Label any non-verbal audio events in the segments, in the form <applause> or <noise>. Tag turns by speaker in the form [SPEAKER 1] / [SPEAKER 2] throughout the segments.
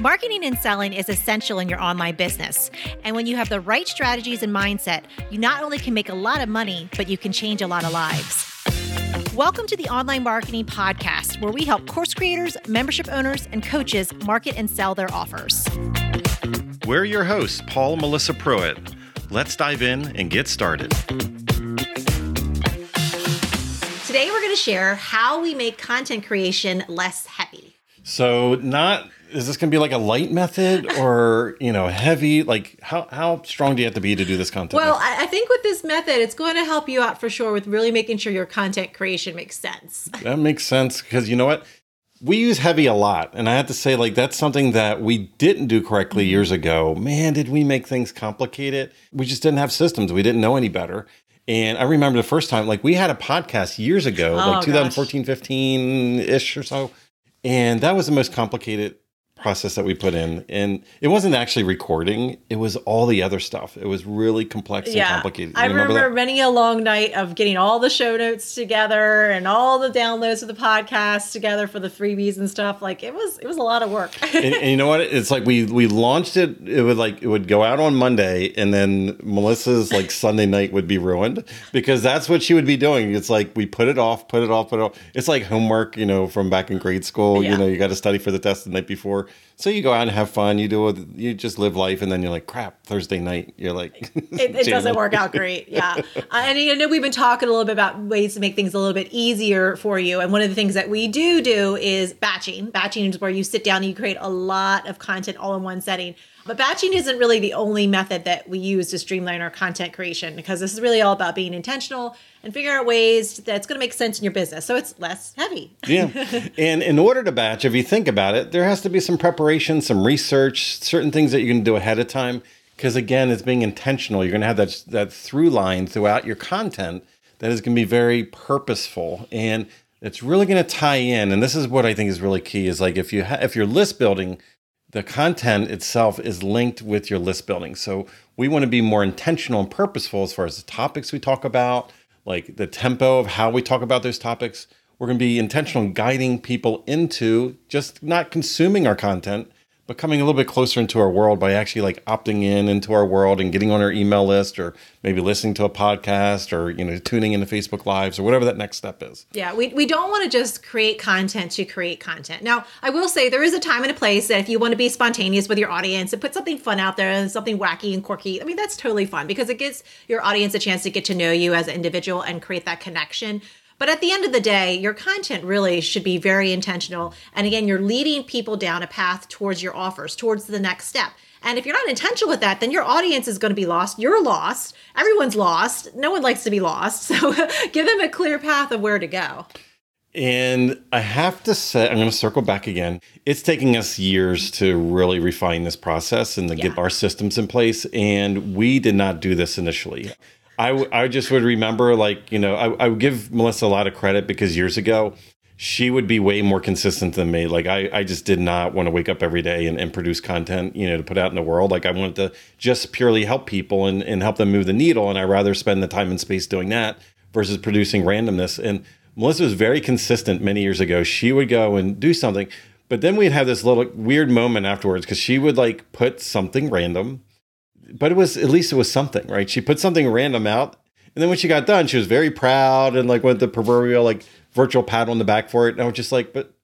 [SPEAKER 1] Marketing and selling is essential in your online business. And when you have the right strategies and mindset, you not only can make a lot of money, but you can change a lot of lives. Welcome to the Online Marketing Podcast, where we help course creators, membership owners, and coaches market and sell their offers.
[SPEAKER 2] We're your hosts, Paul and Melissa Pruitt. Let's dive in and get started.
[SPEAKER 1] Today, we're going to share how we make content creation less heavy.
[SPEAKER 2] So, not is this going to be like a light method <laughs> or you know heavy? Like how, how strong do you have to be to do this content?
[SPEAKER 1] Well i think with this method it's going to help you out for sure with really making sure your content creation makes sense. <laughs>
[SPEAKER 2] That makes sense because you know what? We use heavy a lot and i have to say like that's something that we didn't do correctly mm-hmm. years ago. Man did we make things complicated. We just didn't have systems. We didn't know any better. And I remember the first time, like we had a podcast years ago, oh, like 2014, 15 ish or so. And that was the most complicated process that we put in and it wasn't actually recording it was all the other stuff. It was really complex yeah. and complicated
[SPEAKER 1] you i remember, remember many a long night of getting all the show notes together and all the downloads of the podcast together for the freebies and stuff. Like it was it was a lot of work.
[SPEAKER 2] And, and, you know what? It's like we we launched it it would like it would go out on monday and then melissa's like sunday night would be ruined because that's what she would be doing. It's like we put it off put it off put it off. It's like homework you know from back in grade school. Yeah. you know you got to study for the test the night before so you go out and have fun. You do you just live life, and then you're like, crap. Thursday night, you're like,
[SPEAKER 1] it, it doesn't <laughs> work out great. Yeah, <laughs> uh, and I know we've been talking a little bit about ways to make things a little bit easier for you. And one of the things that we do do is batching. Batching is where you sit down and you create a lot of content all in one setting. But batching isn't really the only method that we use to streamline our content creation because this is really all about being intentional and figure out ways that's going to make sense in your business so it's less heavy.
[SPEAKER 2] yeah. <laughs> And in order to batch, if you think about it, there has to be some preparation, some research, certain things that you can do ahead of time. Because again, it's being intentional. You're going to have that, that through line throughout your content that is going to be very purposeful. And it's really going to tie in. And this is what I think is really key is like if you ha- if you're list building, the content itself is linked with your list building. So we want to be more intentional and purposeful as far as the topics we talk about, like the tempo of how we talk about those topics. We're going to be intentional in guiding people into just not consuming our content, but coming a little bit closer into our world by actually like opting in into our world and getting on our email list or maybe listening to a podcast or you know tuning into facebook lives or whatever that next step is.
[SPEAKER 1] Yeah we, we don't want to just create content to create content. Now i will say there is a time and a place that if you want to be spontaneous with your audience and put something fun out there and something wacky and quirky i mean that's totally fun because it gives your audience a chance to get to know you as an individual and create that connection but at the end of the day, your content really should be very intentional. And again, you're leading people down a path towards your offers, towards the next step. And if you're not intentional with that, then your audience is going to be lost. You're lost. Everyone's lost. No one likes to be lost. <laughs> So <laughs> give them a clear path of where to go.
[SPEAKER 2] And I have to say, I'm going to circle back again. It's taking us years to really refine this process and to yeah. get our systems in place. And we did not do this initially. I, w- I just would remember, like, you know, I, I would give Melissa a lot of credit because years ago, she would be way more consistent than me. Like, I, I just did not want to wake up every day and, and produce content, you know, to put out in the world. Like, I wanted to just purely help people and, and help them move the needle. And I'd rather spend the time and space doing that versus producing randomness. And Melissa was very consistent many years ago. She would go and do something, but then we'd have this little weird moment afterwards because she would like put something random but it was at least it was something, right? She put something random out, and then when she got done, she was very proud and like went the proverbial like virtual pat on the back for it. And I was just like, but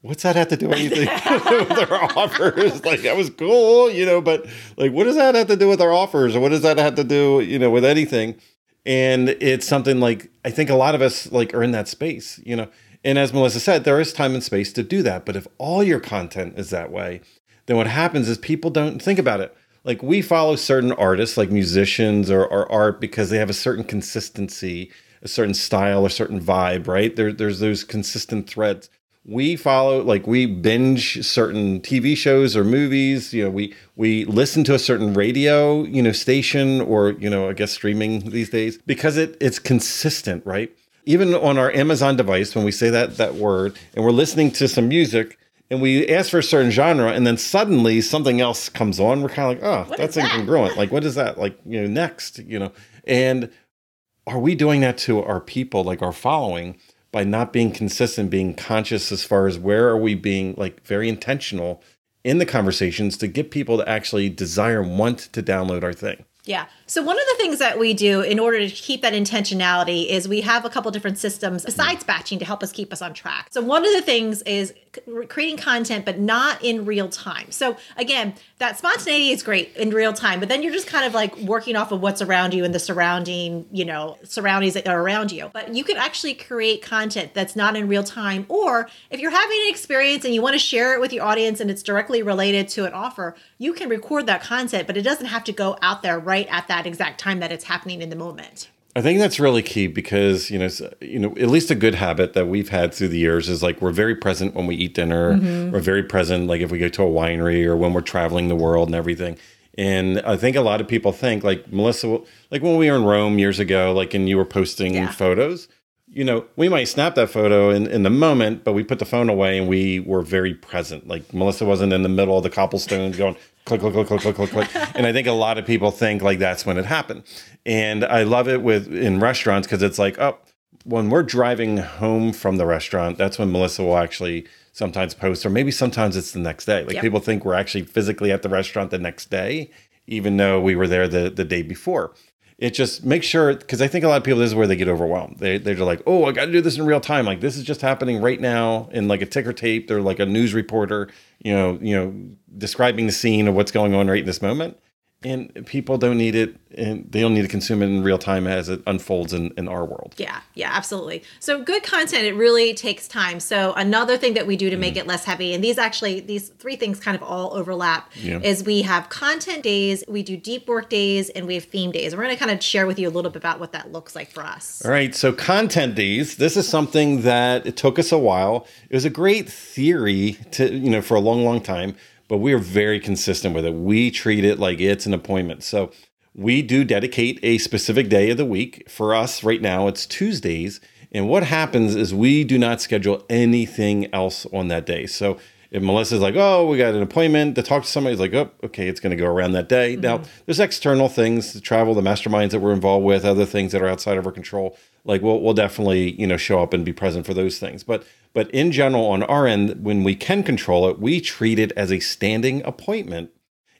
[SPEAKER 2] what's that have to do with anything <laughs> with our offers? Like that was cool, you know, but like what does that have to do with our offers, or what does that have to do, you know, with anything? And it's something like I think a lot of us like are in that space, you know. And as Melissa said, there is time and space to do that. But if all your content is that way, then what happens is people don't think about it like we follow certain artists like musicians or, or art because they have a certain consistency a certain style a certain vibe right? There, there's those consistent threads. We follow like we binge certain tv shows or movies you know we we listen to a certain radio you know station or you know i guess streaming these days because it it's consistent right? Even on our amazon device when we say that that word and we're listening to some music and we ask for a certain genre and then suddenly something else comes on. We're kind of like oh what that's incongruent. Like what is that? Like you know next you know? And are we doing that to our people like our following by not being consistent being conscious as far as where are we being like very intentional in the conversations to get people to actually desire and want to download our thing.
[SPEAKER 1] Yeah. So one of the things that we do in order to keep that intentionality is we have a couple different systems besides batching to help us keep us on track. So one of the things is creating content but not in real time. So again, that spontaneity is great in real time, but then you're just kind of like working off of what's around you and the surrounding, you know, surroundings that are around you. But you can actually create content that's not in real time or if you're having an experience and you want to share it with your audience and it's directly related to an offer, you can record that content, but it doesn't have to go out there right at that that exact time that it's happening in the moment.
[SPEAKER 2] I think that's really key because you know, you know, at least a good habit that we've had through the years is like we're very present when we eat dinner. Mm-hmm. We're very present, like if we go to a winery or when we're traveling the world and everything. And I think a lot of people think like Melissa, like when we were in Rome years ago, like and you were posting yeah. photos, you know, we might snap that photo in, in the moment, but we put the phone away and we were very present. Like Melissa wasn't in the middle of the cobblestones going click, click, click, click, click, click, click. and I think a lot of people think like that's when it happened. And I love it with in restaurants because it's like, oh, when we're driving home from the restaurant, that's when Melissa will actually sometimes post, or maybe sometimes it's the next day. Like yep. people think we're actually physically at the restaurant the next day, even though we were there the, the day before it just makes sure because I think a lot of people this is where they get overwhelmed. They they're like, oh, I got to do this in real time. Like this is just happening right now in like a ticker tape. They're like a news reporter, you know, you know, describing the scene of what's going on right in this moment and people don't need it and they don't need to consume it in real time as it unfolds in, in our world.
[SPEAKER 1] Yeah yeah absolutely. So good content it really takes time. So another thing that we do to make mm. it less heavy and these actually these three things kind of all overlap yeah. is we have content days we do deep work days and we have theme days. And we're going to kind of share with you a little bit about what that looks like for us.
[SPEAKER 2] All right so content days this is something that it took us a while. It was a great theory to you know for a long long time but we are very consistent with it. We treat it like it's an appointment. So we do dedicate a specific day of the week. For us right now, it's Tuesdays. And what happens is we do not schedule anything else on that day. So if Melissa's like, oh, we got an appointment to talk to somebody, it's like, oh, okay, it's going to go around that day. Mm-hmm. Now, there's external things, the travel, the masterminds that we're involved with, other things that are outside of our control. Like we'll, we'll definitely, you know, show up and be present for those things. But but in general, on our end, when we can control it, we treat it as a standing appointment.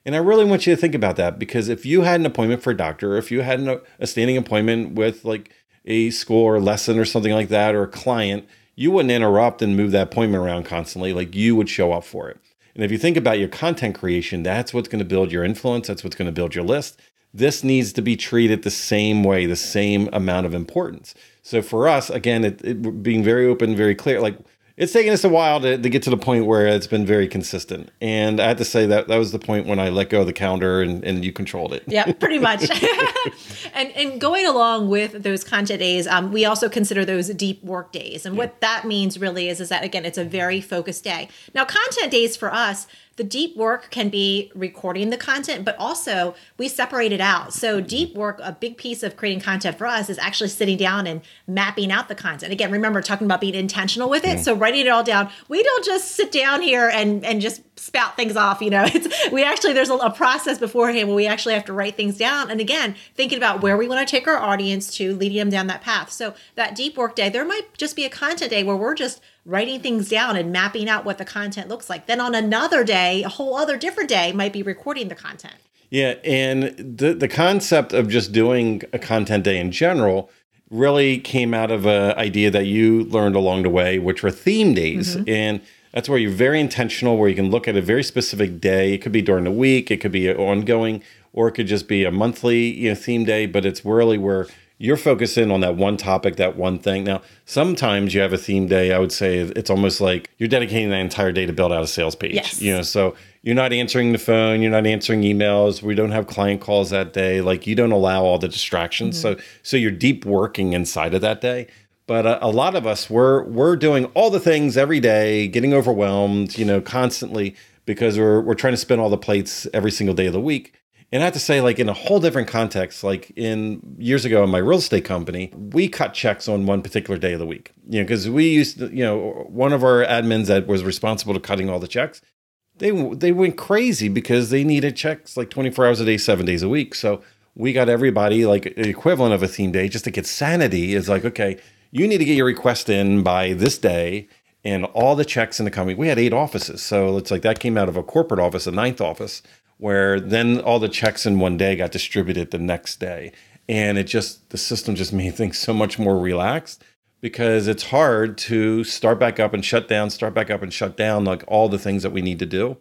[SPEAKER 2] And I really want you to think about that because if you had an appointment for a doctor, or if you had an, a standing appointment with like a school or lesson or something like that, or a client, you wouldn't interrupt and move that appointment around constantly. Like you would show up for it. And if you think about your content creation, that's what's going to build your influence. That's what's going to build your list. This needs to be treated the same way, the same amount of importance. So for us, again, it, it being very open, very clear, like it's taken us a while to, to get to the point where it's been very consistent. And I have to say that that was the point when I let go of the calendar and, and you controlled it.
[SPEAKER 1] Yeah, pretty much. <laughs> <laughs> and and going along with those content days, um, we also consider those deep work days. And yeah. what that means really is, is that, again, it's a very focused day. Now, content days for us, the deep work can be recording the content, but also we separate it out. So, deep work, a big piece of creating content for us is actually sitting down and mapping out the content. Again, remember talking about being intentional with it. Mm. So, writing it all down. We don't just sit down here and and just spout things off. You know, <laughs> it's we actually there's a, a process beforehand where we actually have to write things down. And again, thinking about where we want to take our audience to, leading them down that path. So, that deep work day, there might just be a content day where we're just writing things down and mapping out what the content looks like. Then on another day, a whole other different day, might be recording the content.
[SPEAKER 2] Yeah, and the the concept of just doing a content day in general really came out of an idea that you learned along the way, which were theme days. Mm-hmm. And that's where you're very intentional, where you can look at a very specific day. It could be during the week, it could be ongoing, or it could just be a monthly you know, theme day. But it's really where you're focusing on that one topic, that one thing. Now, sometimes you have a theme day. I would say it's almost like you're dedicating that entire day to build out a sales page. Yes. You know, so you're not answering the phone, you're not answering emails. We don't have client calls that day. Like you don't allow all the distractions. Mm-hmm. So, so you're deep working inside of that day. But a, a lot of us, we're we're doing all the things every day, getting overwhelmed, you know, constantly because we're we're trying to spin all the plates every single day of the week. And I have to say, like in a whole different context, like in years ago in my real estate company, we cut checks on one particular day of the week. You know, because we used to, you know, one of our admins that was responsible to cutting all the checks, they they went crazy because they needed checks like 24 hours a day, seven days a week. So we got everybody like the equivalent of a theme day just to get sanity is like, okay, you need to get your request in by this day and all the checks in the company. We had eight offices, so it's like that came out of a corporate office, a ninth office, where then all the checks in one day got distributed the next day, and it just the system just <laughs> made things so much more relaxed because it's hard to start back up and shut down, start back up and shut down, like all the things that we need to do.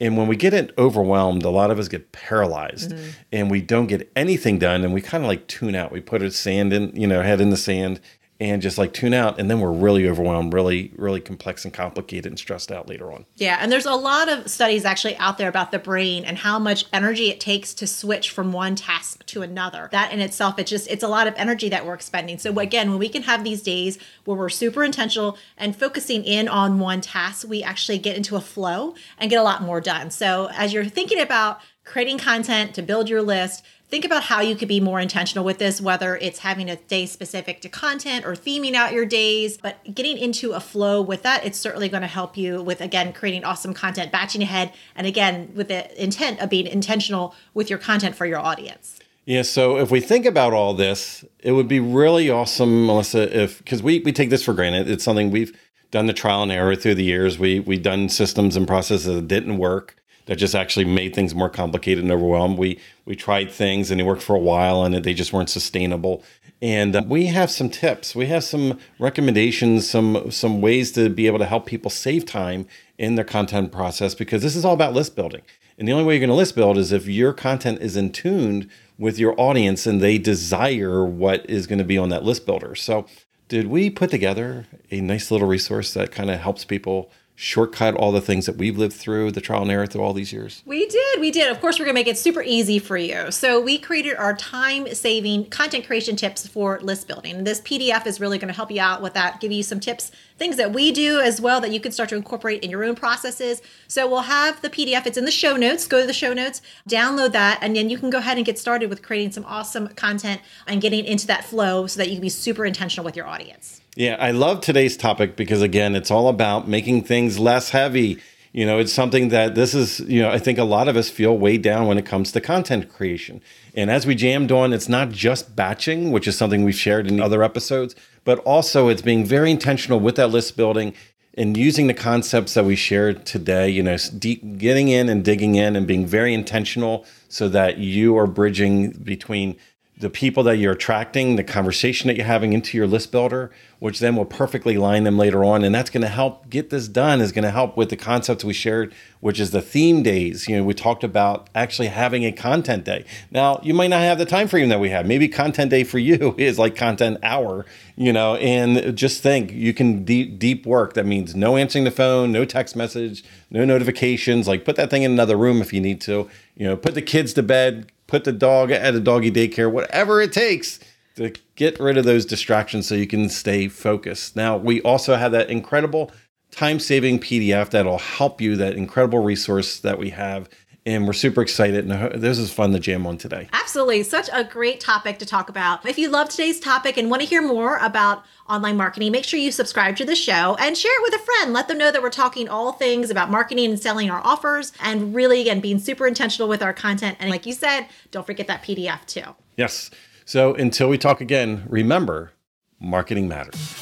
[SPEAKER 2] And when we get it overwhelmed, a lot of us get paralyzed mm-hmm. and we don't get anything done and we kind of like tune out. We put our sand in, you know, head in the sand and just like tune out and then we're really overwhelmed really really complex and complicated and stressed out later on.
[SPEAKER 1] Yeah and there's a lot of studies actually out there about the brain and how much energy it takes to switch from one task to another. That in itself it's just it's a lot of energy that we're expending. So mm-hmm. again when we can have these days where we're super intentional and focusing in on one task we actually get into a flow and get a lot more done. So as you're thinking about creating content to build your list think about how you could be more intentional with this, whether it's having a day specific to content or theming out your days, but getting into a flow with that, it's certainly going to help you with, again, creating awesome content, batching ahead, and again, with the intent of being intentional with your content for your audience.
[SPEAKER 2] Yeah, so if we think about all this, it would be really awesome, Melissa, if because we, we take this for granted. It's something we've done the trial and error through the years. We we've done systems and processes that didn't work that just actually made things more complicated and overwhelmed. We we tried things and they worked for a while and they just weren't sustainable. And uh, we have some tips. We have some recommendations, some some ways to be able to help people save time in their content process because this is all about list building. And the only way you're going to list build is if your content is in tuned with your audience and they desire what is going to be on that list builder. So, did we put together a nice little resource that kind of helps people shortcut all the things that we've lived through the trial and error through all these years?
[SPEAKER 1] We did. We did. Of course, we're going to make it super easy for you. So, we created our time saving content creation tips for list building. This PDF is really going to help you out with that, give you some tips, things that we do as well that you can start to incorporate in your own processes. So, we'll have the PDF, it's in the show notes. Go to the show notes, download that, and then you can go ahead and get started with creating some awesome content and getting into that flow so that you can be super intentional with your audience.
[SPEAKER 2] Yeah, I love today's topic because again, it's all about making things less heavy. You know, it's something that this is, you know, I think a lot of us feel weighed down when it comes to content creation. And as we jammed on, it's not just batching, which is something we've shared in other episodes, but also it's being very intentional with that list building and using the concepts that we shared today, you know, deep, getting in and digging in and being very intentional so that you are bridging between the people that you're attracting, the conversation that you're having into your list builder, which then will perfectly line them later on. And that's going to help get this done, is going to help with the concepts we shared, which is the theme days. You know, we talked about actually having a content day. Now, you might not have the time frame that we have. Maybe content day for you <laughs> is like content hour, you know, and just think you can deep, deep work. That means no answering the phone, no text message, no notifications. Like put that thing in another room if you need to, you know, put the kids to bed, put the dog at a doggy daycare, whatever it takes to get rid of those distractions so you can stay focused. Now, we also have that incredible time saving PDF that'll help you, that incredible resource that we have and we're super excited. And this is fun to jam on today.
[SPEAKER 1] Absolutely. Such a great topic to talk about. If you love today's topic and want to hear more about online marketing, make sure you subscribe to the show and share it with a friend. Let them know that we're talking all things about marketing and selling our offers and really, again, being super intentional with our content. And like you said, don't forget that PDF too.
[SPEAKER 2] Yes. So until we talk again, remember marketing matters.